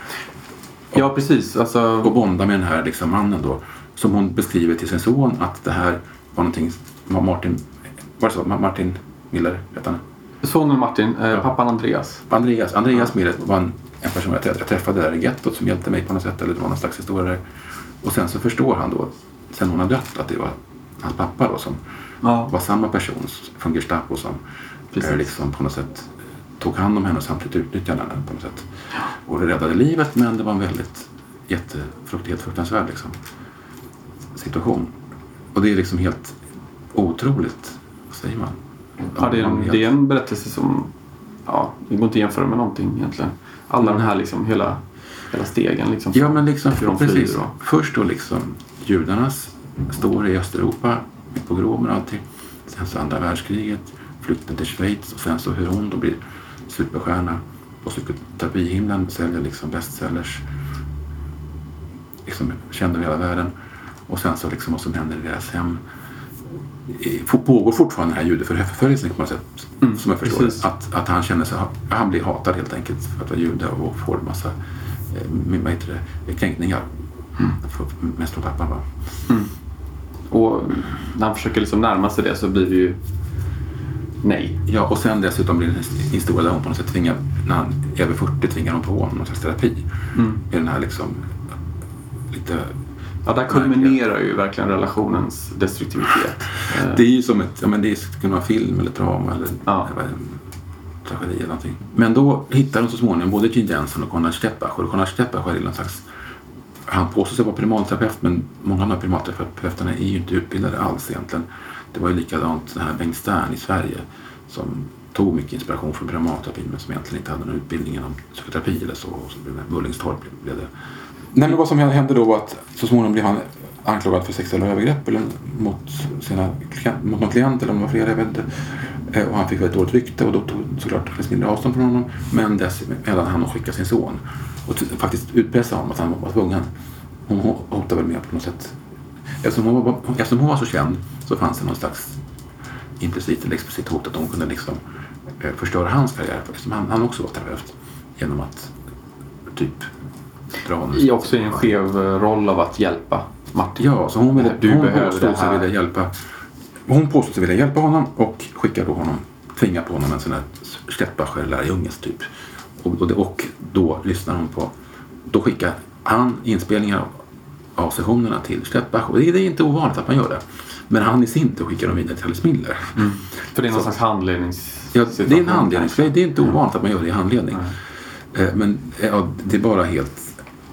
Ja, precis. Alltså, Och bonda med den här liksom mannen då. Som hon beskriver till sin son att det här var någonting. Martin, var det så? Ma- Martin Miller hette han? Sonen Martin, eh, pappan Andreas. Andreas, Andreas Miller var en, en person jag träffade- jag träffade där i gettot som hjälpte mig på något sätt. Eller det var någon slags historia där. Och sen så förstår han då, sen hon har dött, att det var hans pappa då som Ja. var samma person från Gestapo som eh, liksom på något sätt tog hand om henne och samtidigt utnyttjade henne på något sätt. Och det räddade livet men det var en väldigt jättefrukt, helt fruktansvärd liksom, situation. Och det är liksom helt otroligt, vad säger man? Ja, det, är en, det är en berättelse som ja, det går inte att jämföra med någonting egentligen. Alla den här liksom, hela, hela stegen. Liksom, Ja, men liksom, precis. och- Först då liksom judarnas story i Östeuropa pogromer och allting. Sen så andra världskriget, flykten till Schweiz och sen så hur hon då blir superstjärna på psykoterapihimlen, säljer liksom bestsellers. Liksom känd över hela världen. Och sen så liksom vad som händer i deras hem. I- Pågår fortfarande den här judeförföljelsen på något sätt. Mm, som jag förstår precis. det. Att, att han känner sig, han blir hatad helt enkelt för att vara jude och får massa eh, vad heter det, kränkningar. För- Mest från pappan va? Och när han försöker liksom närma sig det så blir det ju nej. Ja, och sen dessutom blir det en historia där hon på något sätt tvingar, när han är över 40 tvingar hon på honom någon slags terapi. Mm. Med den här liksom lite... Ja, där kulminerar ju verkligen relationens destruktivitet. Det är ju som ett, ja men det skulle kunna vara film eller drama eller Ja. tragedi eller någonting. Men då hittar de så småningom både Gene Jensen och Konrad Stepacher. Och Konrad Stepacher är någon slags han påstår sig vara primalterapeut men många av de här primalterapeuterna är ju inte utbildade alls egentligen. Det var ju likadant den här Bengt Stern i Sverige som tog mycket inspiration från primalterapi men som egentligen inte hade någon utbildning inom psykoterapi eller så. Och så blev det Mullingstorp blev det. Nej men vad som hände då var att så småningom blev han anklagad för sexuella övergrepp eller mot, sina, klient- mot någon klient eller om det var flera, jag vet inte. Eh, och han fick väldigt dåligt rykte och då tog såklart Chris avstånd från honom. Men dessemellan han hon skicka sin son och faktiskt utpressa honom att han var tvungen. Hon hotade väl med på något sätt. Eftersom hon, var, eftersom hon var så känd så fanns det någon slags implicit eller explicit hot att hon kunde liksom eh, förstöra hans karriär eftersom han, han också var terapeut. Genom att typ honom I också i en skev eh, roll av att hjälpa Martin. Ja, så hon, ville, Du hon behöver påstod sig vilja hjälpa Hon påstod sig vilja hjälpa honom och skickade då honom tvingar på honom en sån här Stettbacher lärjunges typ. Och, och, och då lyssnar hon på, då skickar han inspelningar av, sessionerna till Stettbach. Och det, det är inte ovanligt att man gör det. Men han i sin tur skickar dem vidare till Alice Miller. Mm. För det är någon Så- slags handlednings... Ja, det är en handledningsgrej. Det är inte ovanligt att man gör det i handledning. Eh, Men ja, det är bara helt...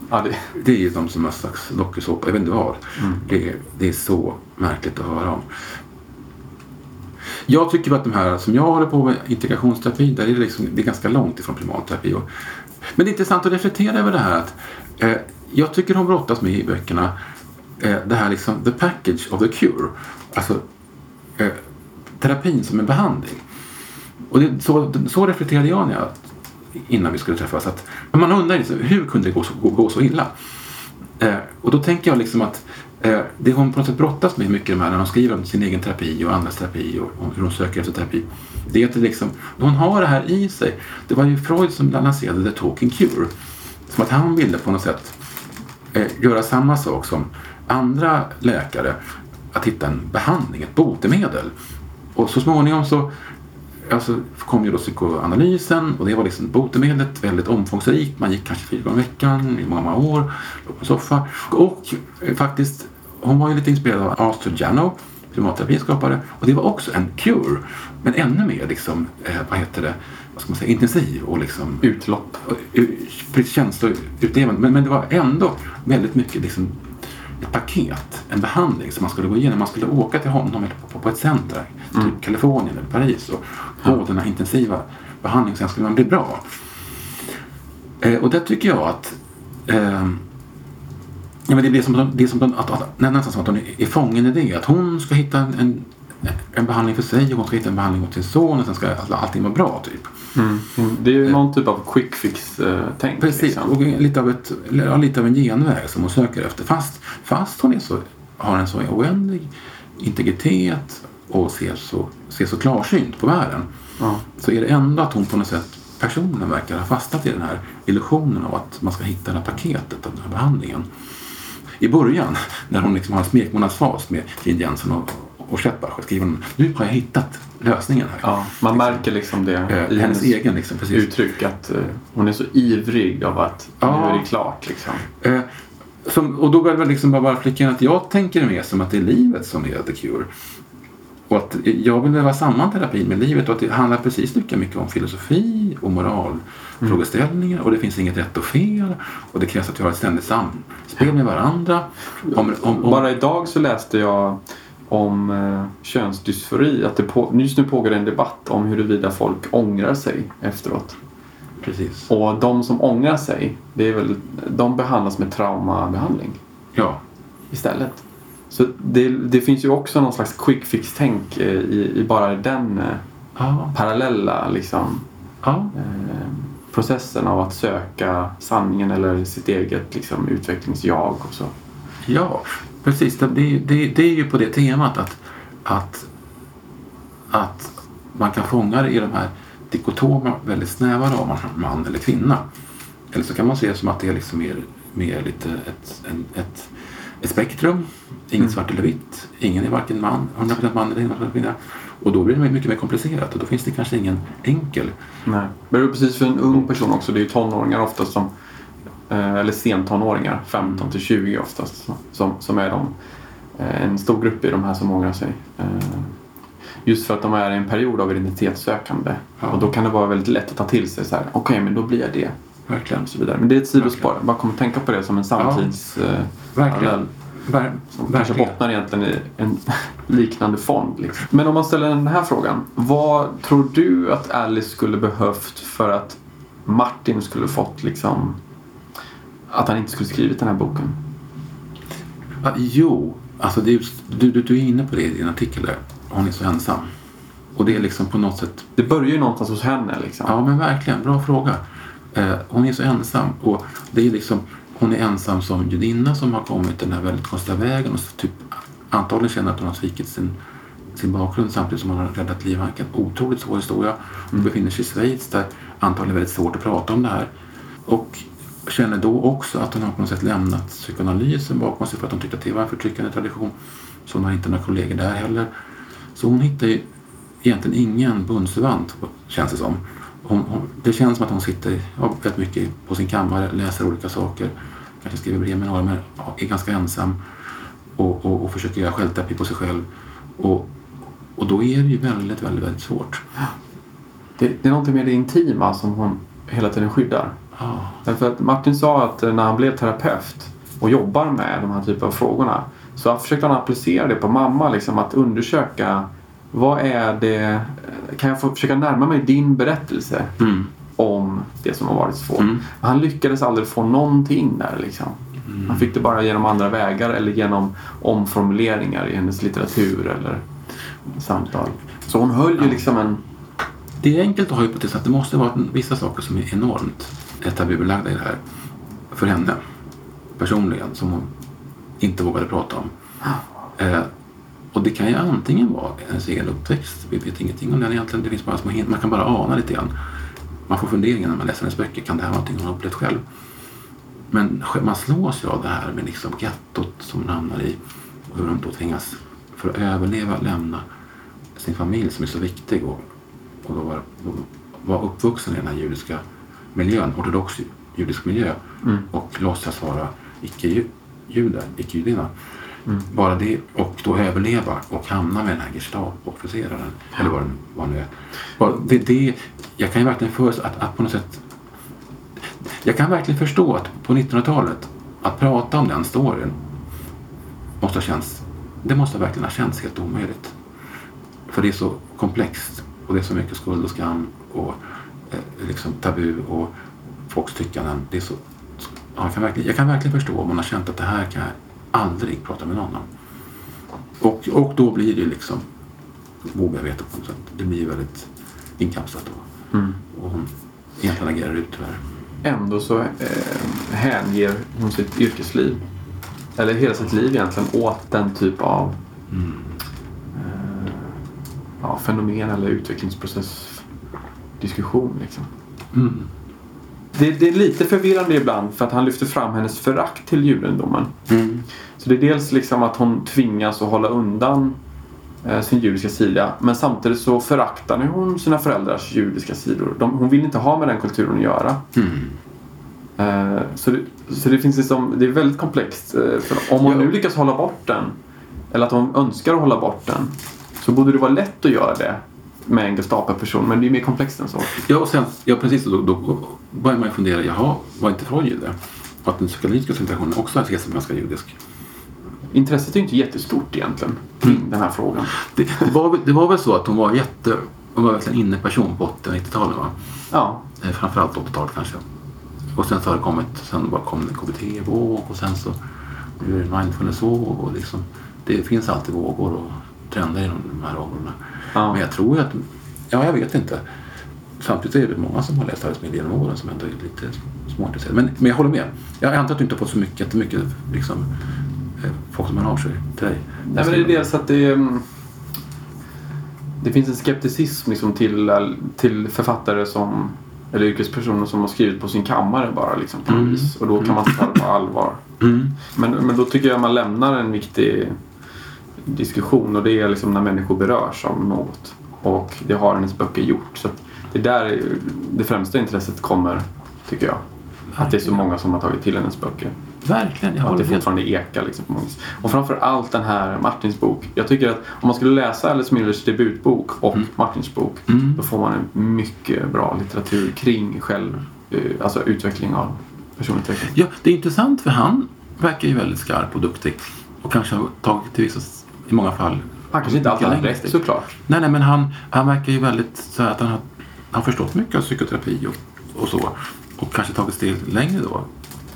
Ja, det, Det är ju de som har slags dokusåpa. Jag vet inte vad. Det, är, det är så märkligt att höra om. Jag tycker att de här som jag håller på med, integrationsterapi, där är det, liksom, det är ganska långt ifrån primalterapi. Och, men det är intressant att reflektera över det här att eh, jag tycker de brottas med i böckerna eh, det här liksom the package of the cure. Alltså eh, terapin som en behandling. Och det, så, så reflekterade jag när jag, innan vi skulle träffas. Att, men man undrar liksom, hur kunde det gå så, gå, gå så illa? Eh, och då tänker jag liksom att eh, det hon på något sätt brottas med mycket de här, när hon skriver om sin egen terapi och andras terapi och, och hur hon söker efter terapi. Det är att det liksom, hon har det här i sig. Det var ju Freud som lanserade the talking cure. Som att han ville på något sätt eh, göra samma sak som andra läkare. Att hitta en behandling, ett botemedel. Och så småningom så alltså, kom ju då psykoanalysen och det var liksom botemedlet väldigt omfångsrikt. Man gick kanske fyra gånger i veckan i många, många år, låg på en soffa. Och eh, faktiskt, hon var ju lite inspirerad av Arthur Jano, primatterapins skapare. Och det var också en cure, men ännu mer liksom, eh, vad heter det, vad ska man säga, intensiv och liksom utlopp. känsloutlevande. Men, men det var ändå väldigt mycket liksom ett paket, en behandling som man skulle gå igenom. Man skulle åka till honom på, på ett center, typ Kalifornien eller Paris och få den här intensiva behandlingen. Sen skulle man bli bra. Eh, och där tycker jag att eh, Ja, men det blir som, det är som att, att, att, nästan som att hon är fången i det. Att hon ska hitta en, en, en behandling för sig och hon ska hitta en behandling åt sin son och sen ska all- allting vara bra typ. Mm. Det är ju någon typ av quick fix-tänk. Precis, Liksom. och lite av, ett, ja, lite av en genväg som hon söker efter. Fast, fast hon är så, har en så oändlig integritet och ser så, ser så klarsynt på världen Ja. så är det ändå att hon på något sätt, personen verkar ha fastnat i den här illusionen av att man ska hitta det här paketet av den här behandlingen. I början, när hon liksom har en smekmånadsfas med Jane Jensen och, och Schettbach, skriver hon nu har jag hittat lösningen här. Ja, man märker liksom det Eh, i hennes egen liksom, precis. uttryck att eh, hon är så ivrig av att Ja. nu är det klart. Liksom. Eh, som, och då började jag liksom bara, in att jag tänker mer som att det är livet som är the cure. Och att jag vill väva samman terapin med livet och att det handlar precis lika mycket om filosofi och moralfrågeställningar och det finns inget rätt och fel och det krävs att vi har ett ständigt samspel med varandra. Om, om, om, Bara idag så läste jag om eh, könsdysfori. Att det på, just nu pågår en debatt om huruvida folk ångrar sig efteråt. Precis. Och de som ångrar sig, det är väl, de behandlas med traumabehandling Ja. istället. Så det, det finns ju också någon slags quick fix-tänk eh, i, i bara den Ja. parallella liksom, ja. eh, processen av att söka sanningen eller sitt eget liksom, utvecklingsjag och så. Ja, precis. Det, det, det, är ju på det temat att, att, att man kan fånga det i de här dikotoma, väldigt snäva ramarna, man eller kvinna. Eller så kan man se det som att det är liksom mer, mer lite ett, en, ett, ett spektrum. Inget svart eller vitt. Ingen är varken man, 100% man eller 100% kvinna. Och då blir det mycket mer komplicerat och då finns det kanske ingen enkel. Nej. Men det är precis för en ung person också. Det är ju tonåringar oftast som, eller sentonåringar, 15 till 20 oftast, som, som är de, eh, en stor grupp i de här som ångrar sig. Eh, Just för att de är i en period av identitetssökande. Ja. Och då kan det vara väldigt lätt att ta till sig så här, okej men då blir jag det. Verkligen. Och så vidare. Men det är ett sidospår. Bara kommer att tänka på det som en samtids... Eh, Verkligen. Ver, Som kanske verkligen. bottnar egentligen i en liknande fond. Liksom. Men om man ställer den här frågan. Vad tror du att Alice skulle behövt för att Martin skulle fått liksom att han inte skulle skrivit den här boken? Ja, jo, alltså det du, du, du är inne på det i din artikel där. Hon är så ensam. Och det är liksom på något sätt Det börjar ju någonstans hos henne liksom. Ja, men verkligen. Bra fråga. Eh, hon är så ensam. Och det är liksom, hon är ensam som judinna som har kommit den här väldigt konstiga vägen och så typ, antagligen känner att hon har svikit sin, sin bakgrund samtidigt som hon har räddat liv. En otroligt svår historia. Hon befinner sig i Schweiz där antagligen är väldigt svårt att prata om det här. Och känner då också att hon har på något sätt lämnat psykoanalysen bakom sig för att hon tyckte att det var en förtryckande tradition. Så hon har inte några kollegor där heller. Så hon hittar ju egentligen ingen bundsförvant känns det som. Hon, hon, det känns som att hon sitter ja, väldigt mycket på sin kammare, läser olika saker, kanske skriver brev med några, men är ganska ensam och, och, och försöker göra självterapi på sig själv. Och, och då är det ju väldigt, väldigt, väldigt svårt. Det, det är någonting med det intima som hon hela tiden skyddar. Ja. Därför att Martin sa att eh, när han blev terapeut och jobbar med de här typen av frågorna så försökte han applicera det på mamma. Liksom, att undersöka vad är det... Kan jag få försöka närma mig din berättelse Mm. om det som har varit svårt? Mm. Han lyckades aldrig få någonting där. Liksom. Han fick det bara genom andra vägar eller genom omformuleringar i hennes litteratur eller samtal. Så hon höll ju liksom en... Det är enkelt att ha hypotes att det måste vara vissa saker som är enormt tabubelagda i det här för henne personligen som hon inte vågade prata om. Eh, och det kan ju antingen vara hennes egen uppväxt. Vi vet ingenting om den egentligen. Det finns bara små hint. Man kan bara ana lite grann. Man får funderingar när man läser hennes böcker. Kan det här vara någonting hon har upplevt själv? Men man slås ju av det här med liksom gettot som hon hamnar i. Och hur hon då tvingas, för att överleva, lämna sin familj som är så viktig och, och då vara var uppvuxen i den här judiska miljön, ortodox judisk miljö och låtsas vara icke-judar, icke-judinna. Bara det och då överleva och hamna med den här Gestapo-officeraren eller vad det vad det nu är. Det, det, jag kan ju verkligen föreställa att, att på något sätt jag kan verkligen förstå att på 1900-talet att prata om den storyn måste ha känts, det måste verkligen ha känts helt omöjligt. För det är så komplext och det är så mycket skuld och skam och liksom tabu och folks tyckanden. Det är så, ja, jag, kan verkligen, jag kan verkligen förstå om man har känt att det här kan jag aldrig prata med någon om. Och, och då blir det liksom, vågar jag veta på något sätt, det blir väldigt inkapslat då. Och hon egentligen agerar ut tyvärr. Ändå så eh, hänger hon sitt yrkesliv, eller hela sitt liv egentligen, åt den typ av eh, ja, fenomen eller utvecklingsprocess diskussion. Liksom. Mm. Det, det är lite förvirrande ibland för att han lyfter fram hennes förakt till judendomen. Mm. Så det är dels liksom att hon tvingas att hålla undan eh, sin judiska sida men samtidigt så föraktar hon sina föräldrars judiska sidor. De, hon vill inte ha med den kulturen att göra. Mm. Eh, så, det, så det finns liksom, det är väldigt komplext. Eh, för om hon nu lyckas hålla bort den, eller att hon önskar att hålla bort den, så borde det vara lätt att göra det med en Gestapo-person. Men det är mer komplext än så. Ja, och sen, ja precis, då, då börjar man fundera, jaha, var inte Freud jude? Och att den psykoanalytiska situationen också ses som ganska judisk. Intresset är ju inte jättestort egentligen kring den här frågan. Det, det, var, det var väl så att hon var jätte, hon var verkligen inne person på 80-90-talet va? Ja, Eh, Framförallt 80-talet kanske. Och sen så har det kommit, sen bara kom det KBT-våg och sen så är det mindfulness-våg och liksom. Det finns alltid vågor och trender inom de här områdena. Ja. Men jag tror ju att, ja jag vet inte. Samtidigt är det många som har läst arbetsmiljö genom åren som ändå är lite småintresserade. Men, men jag håller med. Jag antar att du inte har fått så mycket, jättemycket liksom, eh, folk som hör av sig till dig. Nej, men det är dels att det, mm, det finns en skepticism liksom till, till författare som eller yrkespersoner som har skrivit på sin kammare bara liksom, på något vis. Och då kan man ta det på allvar. Mm. Men, men då tycker jag man lämnar en viktig diskussion och det är liksom när människor berörs av något. Och det har hennes böcker gjort. Så det är där det främsta intresset kommer, tycker jag. Att det är så många som har tagit till hennes böcker. Verkligen, jag Att det håller helt fortfarande ekar liksom på många vis. Och framför allt den här Martins bok. Jag tycker att om man skulle läsa Alice Millers debutbok och Martins bok Mm. då får man en mycket bra litteratur kring själv, eh, alltså utveckling av personutveckling. Ja, det är intressant för han verkar ju väldigt skarp och duktig. Och kanske har tagit till vissa, i många fall, Han kanske inte alltid har rätt såklart. Nej, nej, men han, han verkar ju väldigt så att han har, han har förstått mycket av psykoterapi och, och så. Och kanske tagit steg längre då.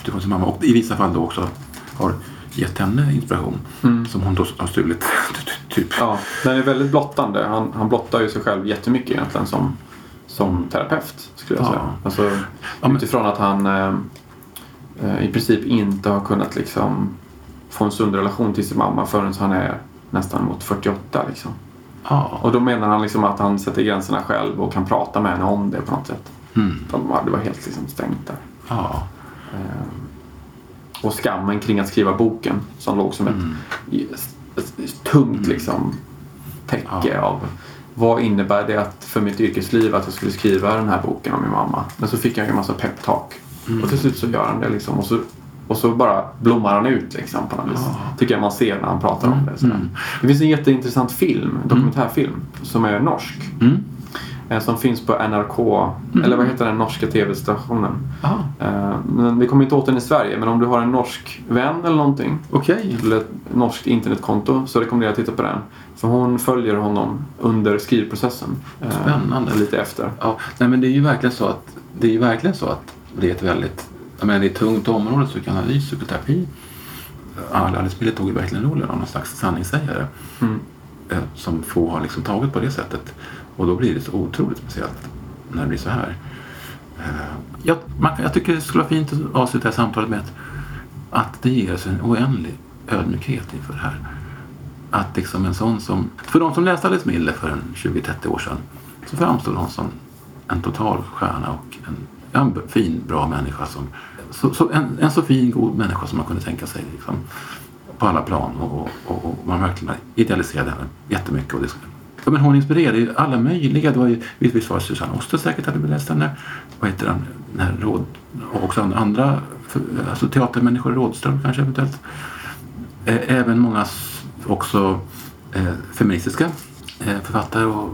Utifrån sin mamma. Och i vissa fall då också har gett henne inspiration. Som hon då har stulit. typ. Ja, den är väldigt blottande. Han, han blottar ju sig själv jättemycket egentligen som, som terapeut skulle jag Ja. säga. Alltså, men- utifrån att han eh, eh, i princip inte har kunnat liksom få en sund relation till sin mamma förrän han är nästan mot 48 liksom. Ja. Och då menar han liksom att han sätter gränserna själv och kan prata med henne om det på något sätt. Mm. De hade var helt liksom stängt där. ja. Och skammen kring att skriva boken som låg som ett, ett tungt liksom täcke Ja. av vad innebär det att för mitt yrkesliv att jag skulle skriva den här boken om min mamma? Men så fick jag en massa peptalk. Och till slut så gör han det liksom. Och så, och så bara blommar han ut liksom på något vis. Tycker jag man ser när han pratar om det. Sådär. Det finns en jätteintressant film, dokumentärfilm, som är norsk. Mm. Eh, Som finns på NRK, eller vad heter den norska tv-stationen? Eh, men Vi kommer inte åt den i Sverige, men om du har en norsk vän eller någonting Okej. eller ett norskt internetkonto så rekommenderar jag att titta på den. För hon följer honom under skrivprocessen. eh, Spännande. Lite efter. Ja, nej, men det är ju verkligen så att det är ju verkligen så att det är ett väldigt, det är ett tungt område, psykoanalys, psykoterapi. Alice Miller tog verkligen rollen av någon slags sanningssägare Mm. eh, som få har liksom tagit på det sättet. Och då blir det så otroligt speciellt när det blir så här. Eh, Jag, man, kan- jag tycker det skulle vara fint att avsluta samtalet med att, att det ger oss en oändlig ödmjukhet inför det här. Att liksom en sån som, för de som läste Alice Miller för en 20-30 år sedan så framstod hon som en total stjärna och en, en fin, bra människa. Som, så, så en, en så fin, god människa som man kunde tänka sig. Liksom, på alla plan och, och, och, och man verkligen idealiserade henne jättemycket. Och det, ja, men hon inspirerade ju alla möjliga. Det var ju, visst visst var det Susanne Oster säkert hade läst henne. Vad heter den? den här råd, och också andra för- alltså teatermänniskor, Rådström kanske eventuellt. Även många också eh, feministiska eh, författare och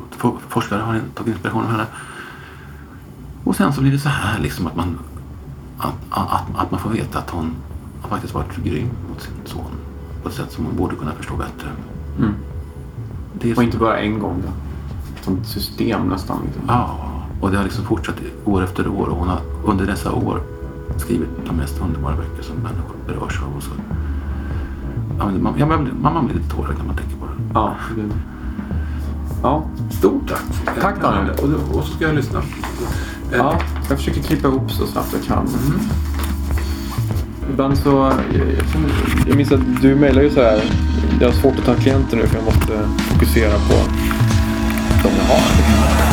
forskare har tagit inspiration av henne. Och sen så blir det så här liksom att man, att, att, att man får veta att hon har faktiskt varit grym mot sin son på ett sätt som hon borde kunna förstå bättre. Mm. Det Och så, inte bara en gång. Då. Som ett system nästan. Liksom. ja, och det har liksom fortsatt år efter år och hon har under dessa år skrivit de mest underbara böcker som människor berörs av. Och så. Ja, man, ja, man, blir- man, man blir lite tårögd när man tänker på det. Ja, det- ja. Stort tack! Tack, Daniel. Och, och så ska jag lyssna. ja. Jag försöker klippa ihop så snabbt jag kan. Ibland så... Jag minns att du mejlar ju så här. Jag har svårt att ta klienter nu för jag måste fokusera på de jag har.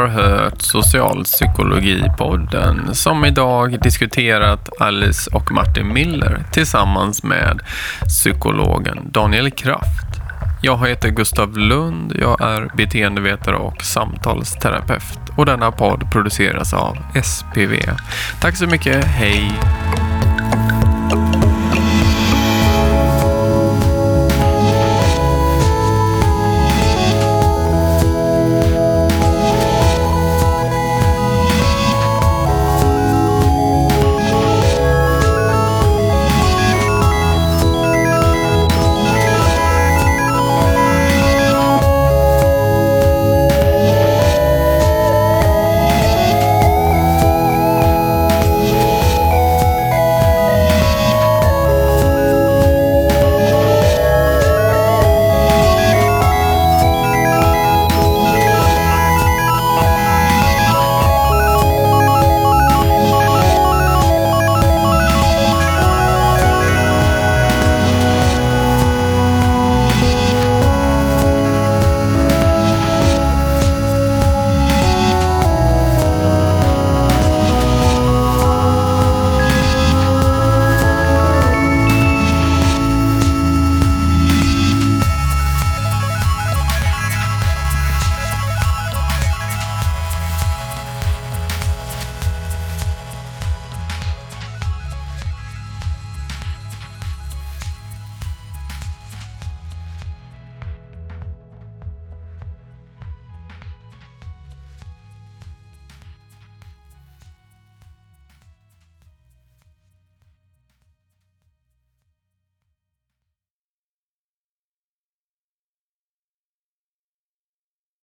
Har hört Socialpsykologipodden som idag diskuterat Alice och Martin Miller tillsammans med psykologen Daniel Kraft. Jag heter Gustav Lund, jag är beteendevetare och samtalsterapeut och denna podd produceras av SPV. Tack så mycket, hej!